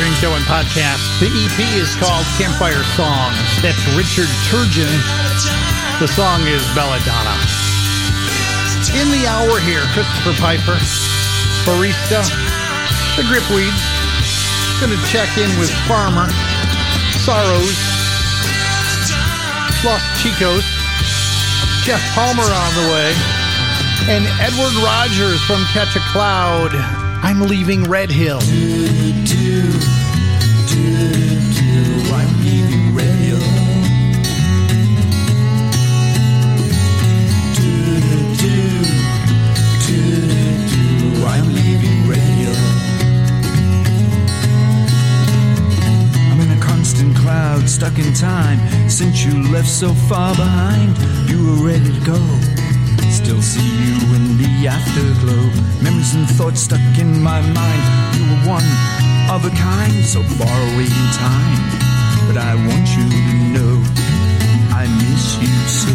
Authority show and podcast. The EP is called Campfire Songs. That's Richard Turgeon. The song is Belladonna. In the hour here, Christopher Piper, Barista, the Gripweeds. Gonna check in with Farmer, Sorrows, Los Chicos, Jeff Palmer on the way, and Edward Rogers from Catch a Cloud. I'm leaving Red Hill. I'm leaving radio. I'm in a constant cloud, stuck in time. Since you left so far behind, you were ready to go. Still see you in the afterglow. Memories and thoughts stuck in my mind. You were one of a kind, so far away in time. But I want you to know I miss you so.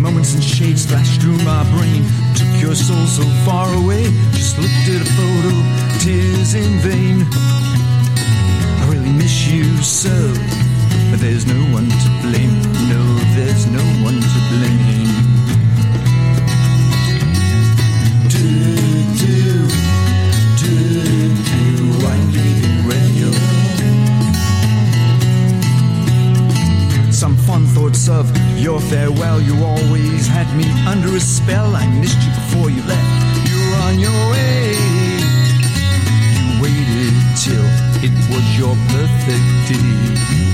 Moments and shades flashed through my brain. Took your soul so far away. Just looked at a photo, tears in vain. I really miss you so. But there's no one to blame. No, there's no one to blame. Do, do, do, do. I'm leaving. Some fond thoughts of your farewell. You always had me under a spell. I missed you before you left. You were on your way. You waited till it was your perfect day.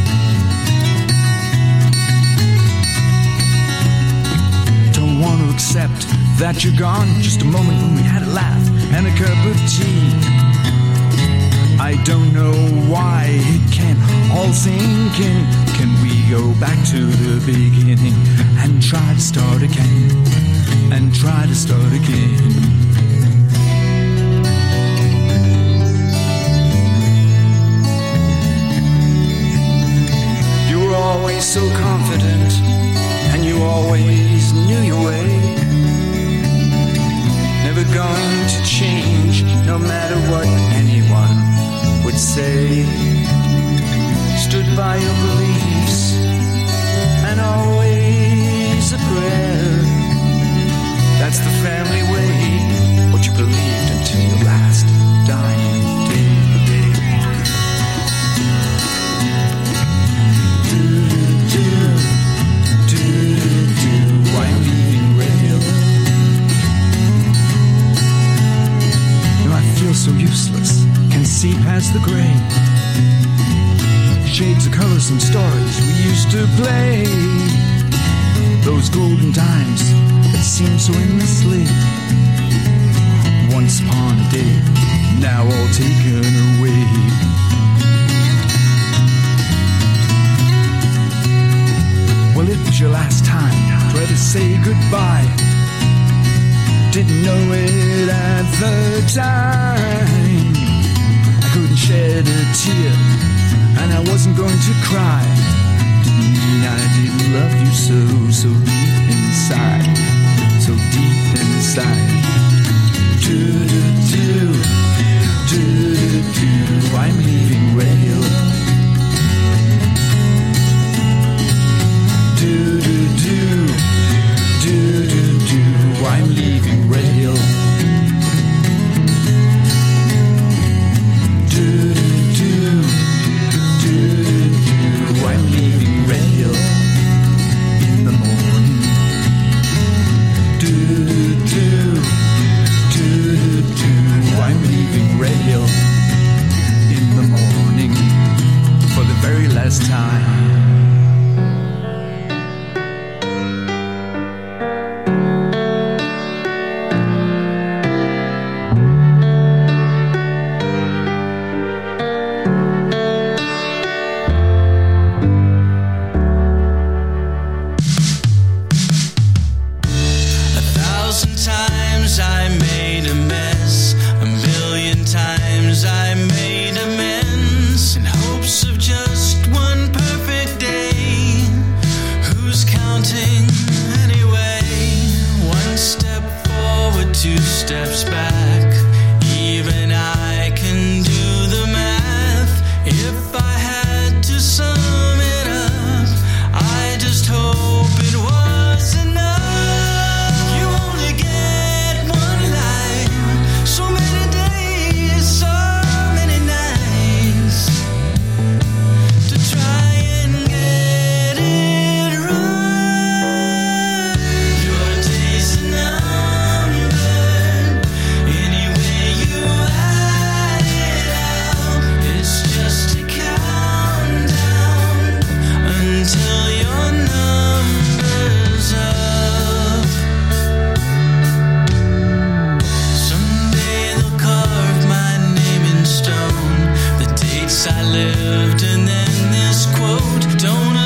Accept that you're gone. Just a moment when we had a laugh and a cup of tea. I don't know why it can't all sink in. Can we go back to the beginning and try to start again? And try to start again. You were always so confident, and you always knew your way. Going to change, no matter what anyone would say. Stood by your beliefs, and always a prayer. That's the family way, what you believed until your last so useless. Can see past the gray. Shades of colors and stories we used to play. Those golden times that seem so endlessly. Once upon a day, now all taken away. Well, it was your last time Try to say goodbye. Didn't know it at the time. I couldn't shed a tear, and I wasn't going to cry. Didn't mean I didn't love you so, so deep inside, so deep inside. Do do do do do do. I'm leaving. Do do do do I lived. And then this quote, don't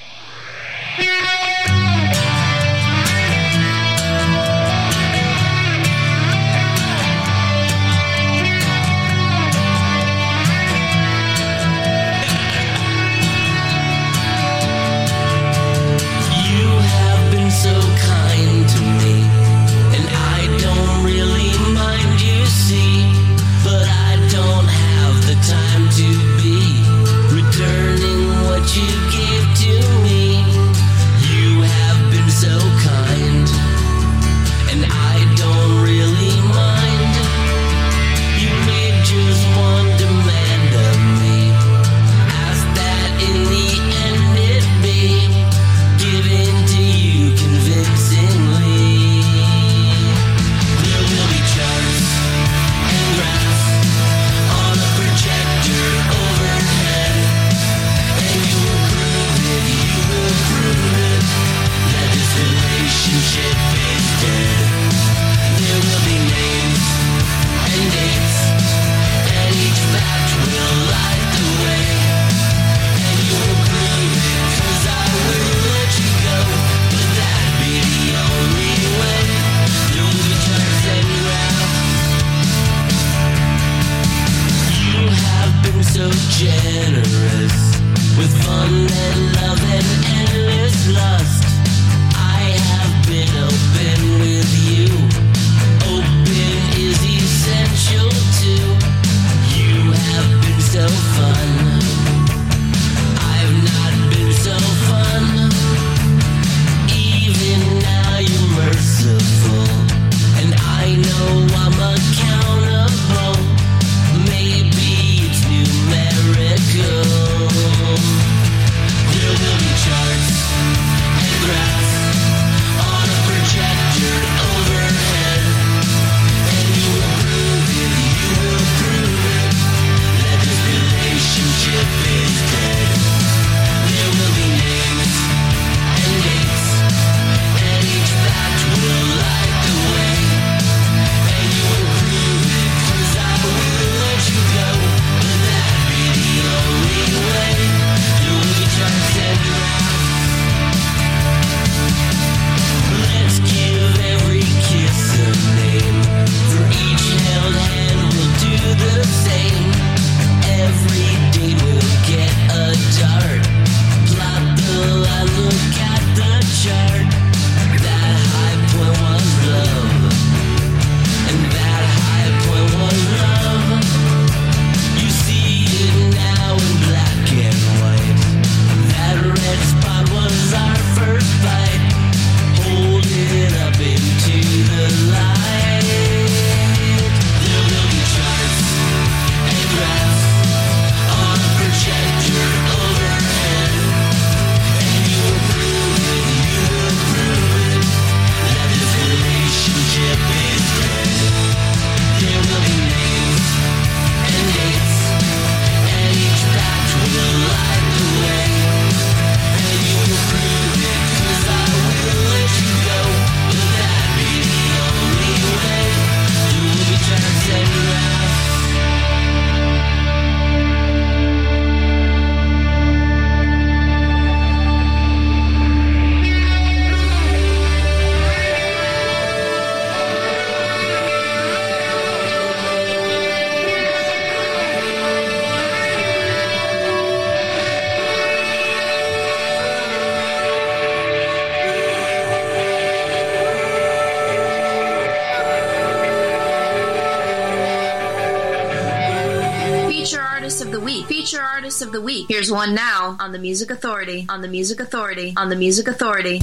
on the Music Authority, on the Music Authority, on the Music Authority.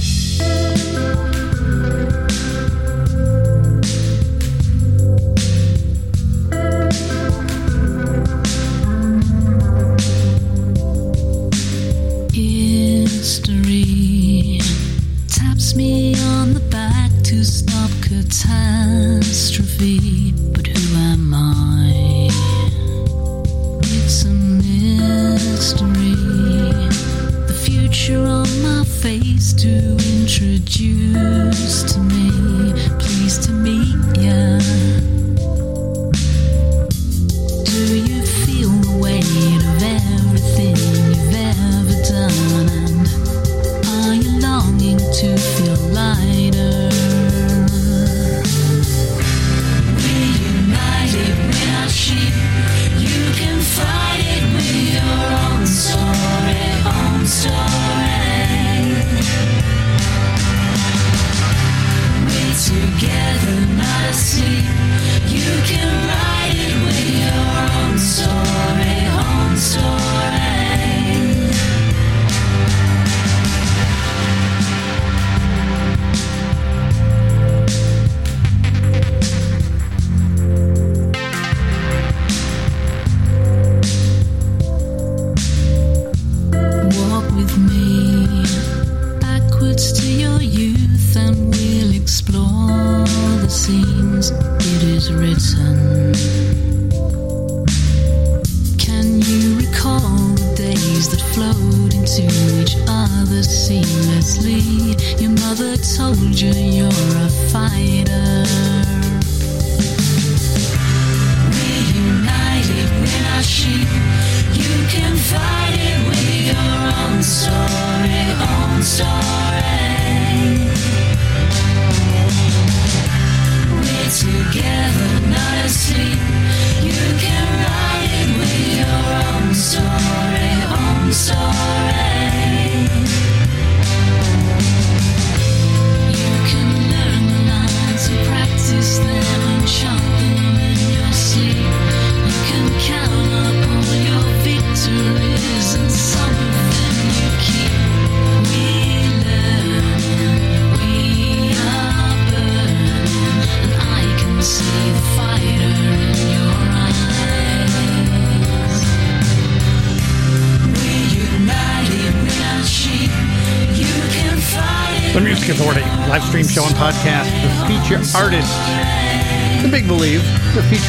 History taps me on the back to stop catastrophe. introduced.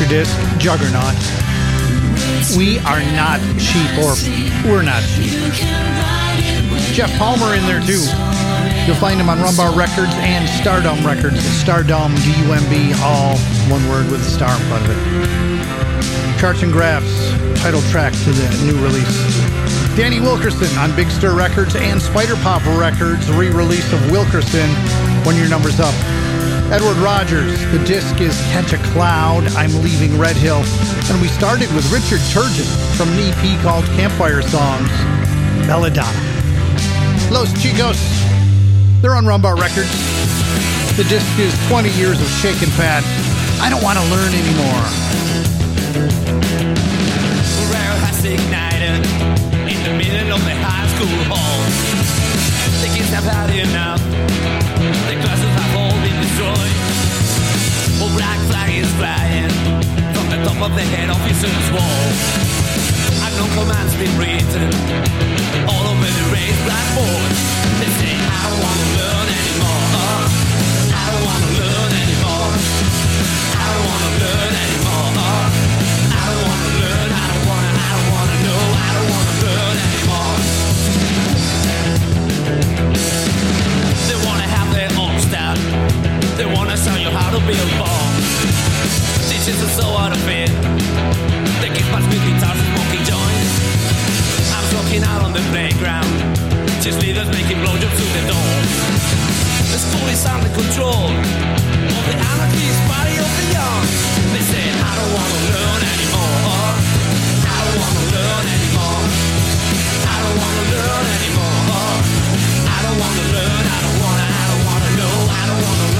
The disc, Juggernaut. We are not sheep, or we're not sheep. Jeff Palmer in there too. You'll find him on Rumbar Records and Stardumb Records. Stardumb, D-U-M-B, all one word with a star in front of it. Charts and Graphs, title track to the new release. Danny Wilkerson on Big Stir Records and Spider Pop Records, re-release of Wilkerson, When Your Number's Up. Edward Rogers, the disc is Catch a Cloud, I'm Leaving Red Hill. And we started with Richard Turgeon from an EP called Campfire Songs, Belladonna. Los Chicos, they're on Rumbar Records. The disc is 20 years of shake and pat. I don't want to learn anymore. Has ignited in the middle of the high school hall. The kids have had enough. Black flag is flying from the top of the head officer's wall. And no commands been written all over the raised blackboard. They say, I don't wanna learn anymore. How to build bombs. Teachers are so out of it. They keep us with guitars and smoking joints. I'm smoking out on the playground. Just leaders making blowjobs to the doors. The school is under control of the anarchist party of the young. They say I don't wanna learn anymore. I don't wanna learn anymore. I don't wanna learn anymore. I don't wanna learn. I don't wanna. I don't wanna know. I don't wanna learn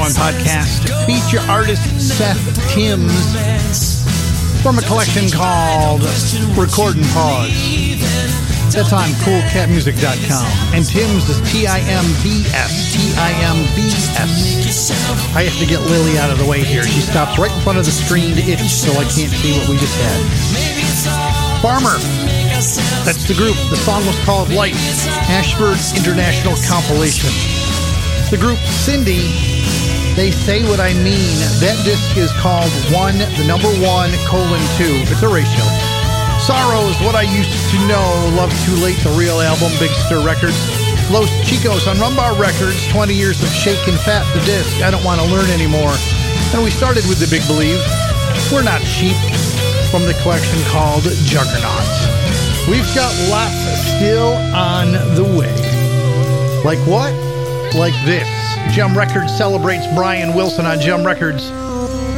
Show and podcast. Feature artist Seth Timbs from a collection called Record and Pause. That's on coolcatmusic.com. And Timbs is T I M B S. T I M B S. I have to get Lily out of the way here. She stops right in front of the screen to itch, so I can't see what we just had. Farmer. That's the group. The song was called Light. Ashford International Compilation. The group Cindy, they say what I mean. That disc is called One, the number one, colon two. It's a ratio. Sorrow is what I used to know. Love Too Late, the real album, Big Stir Records. Los Chicos on Rumbar Records, 20 years of Shake and Fat, the disc. I don't want to learn anymore. And we started with The Big Believe. We're not cheap. From the collection called Juggernaut. We've got lots still on the way. Like what? Like this. Jem Records celebrates Brian Wilson on Jem Records.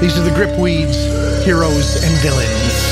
These are the Gripweeds, Heroes and Villains.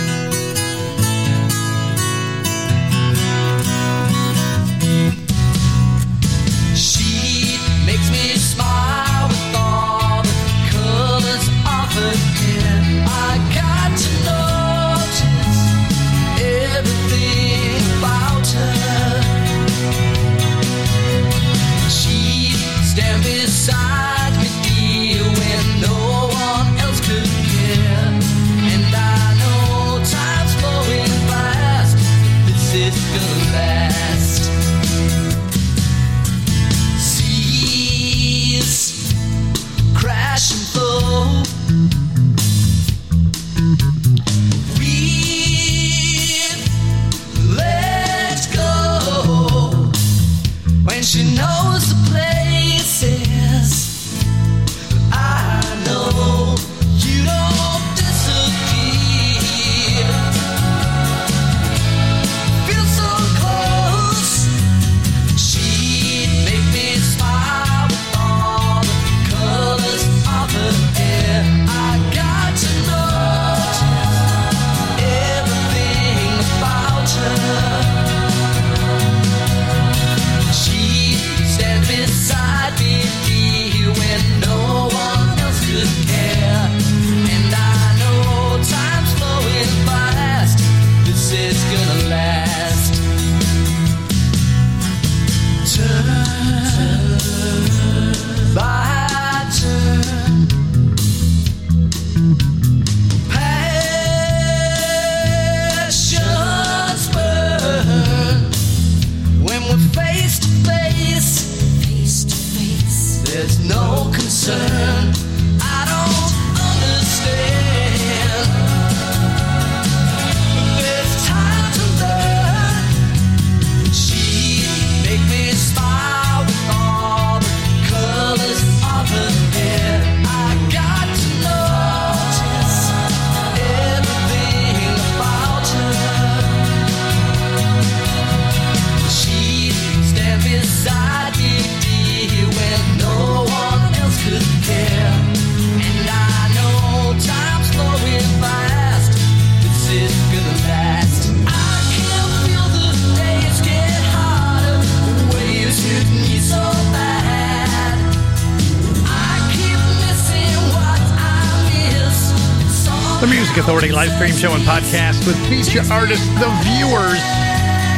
The Music Authority live stream show and podcast with feature artist The Viewers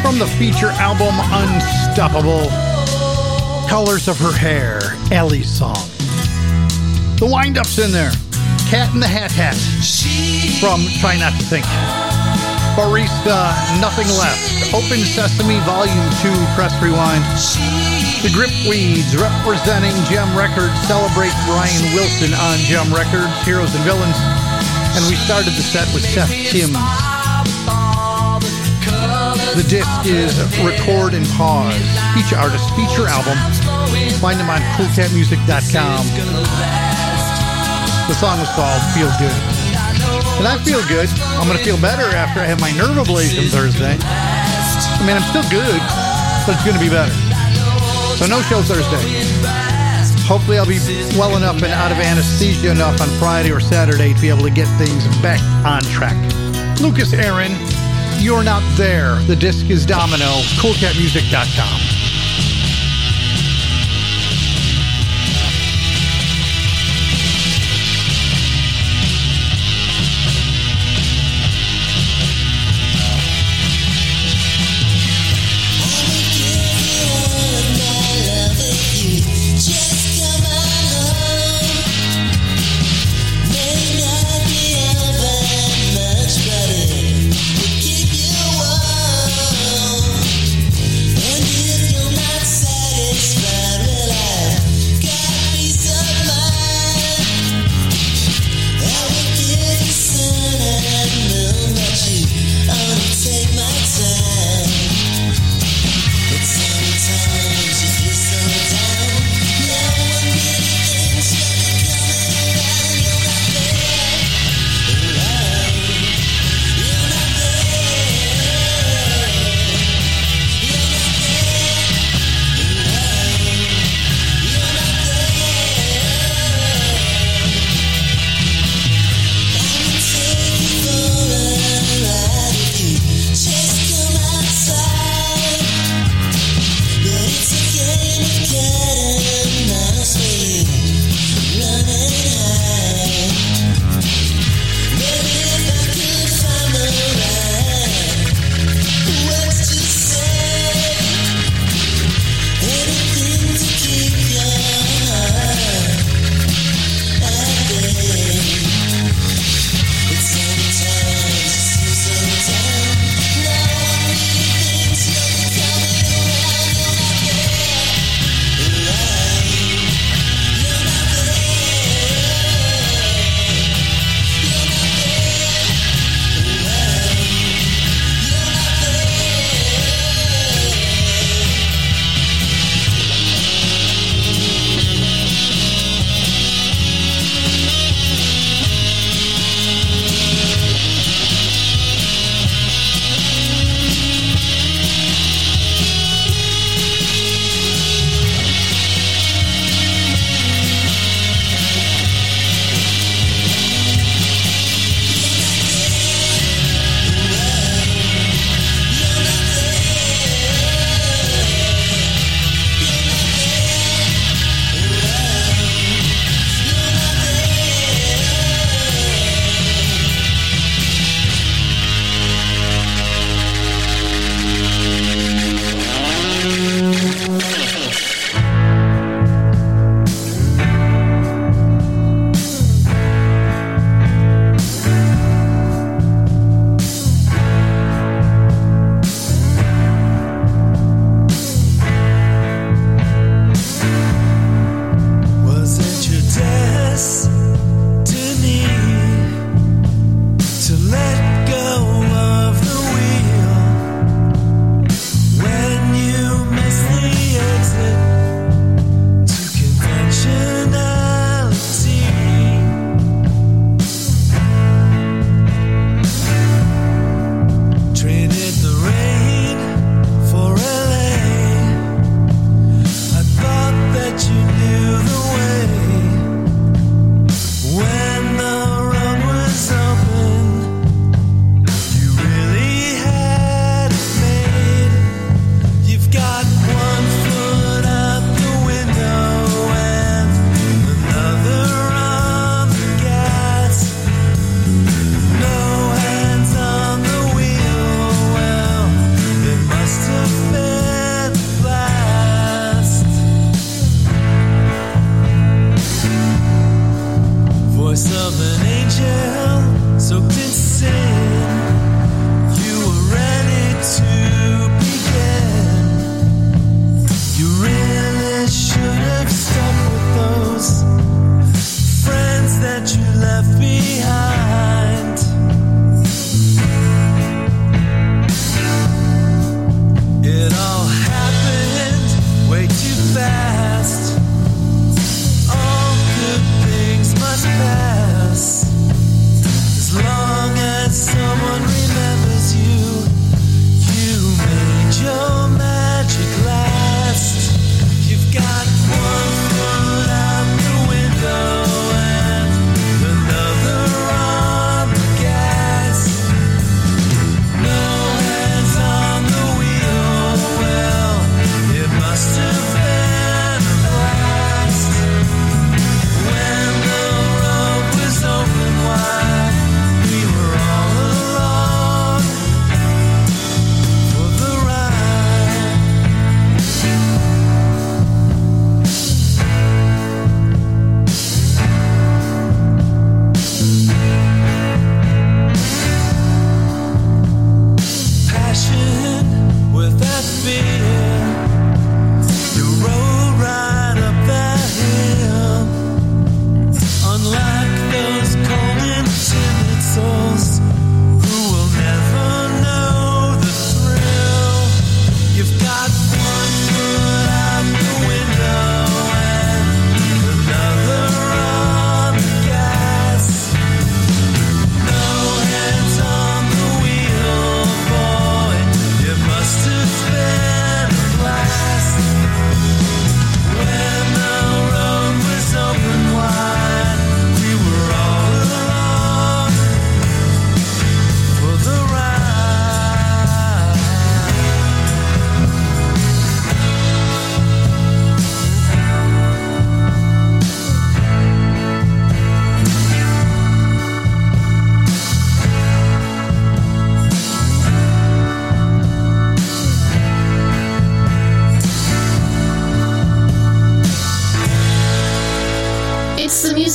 from the feature album Unstoppable. Colors of Her Hair, Ellie's song. The wind up's in there. Cat in the Hat Hat from Try Not to Think. Barista, Nothing Left. Open Sesame Volume 2, Press Rewind. The Gripweeds representing Jem Records celebrate Brian Wilson on Jem Records, Heroes and Villains. And we started the set with Seth Timbs. The disc is Record and Pause, feature artist, feature album. Find them on coolcatmusic.com. The song was called Feel Good. And I feel good. I'm going to feel better after I have my nerve ablation Thursday. I mean, I'm still good, but it's going to be better. So no show Thursday. Hopefully, I'll be well enough and out of anesthesia enough on Friday or Saturday to be able to get things back on track. Lucas Aaron, you're not there. The disc is Domino, coolcatmusic.com.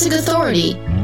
Music Authority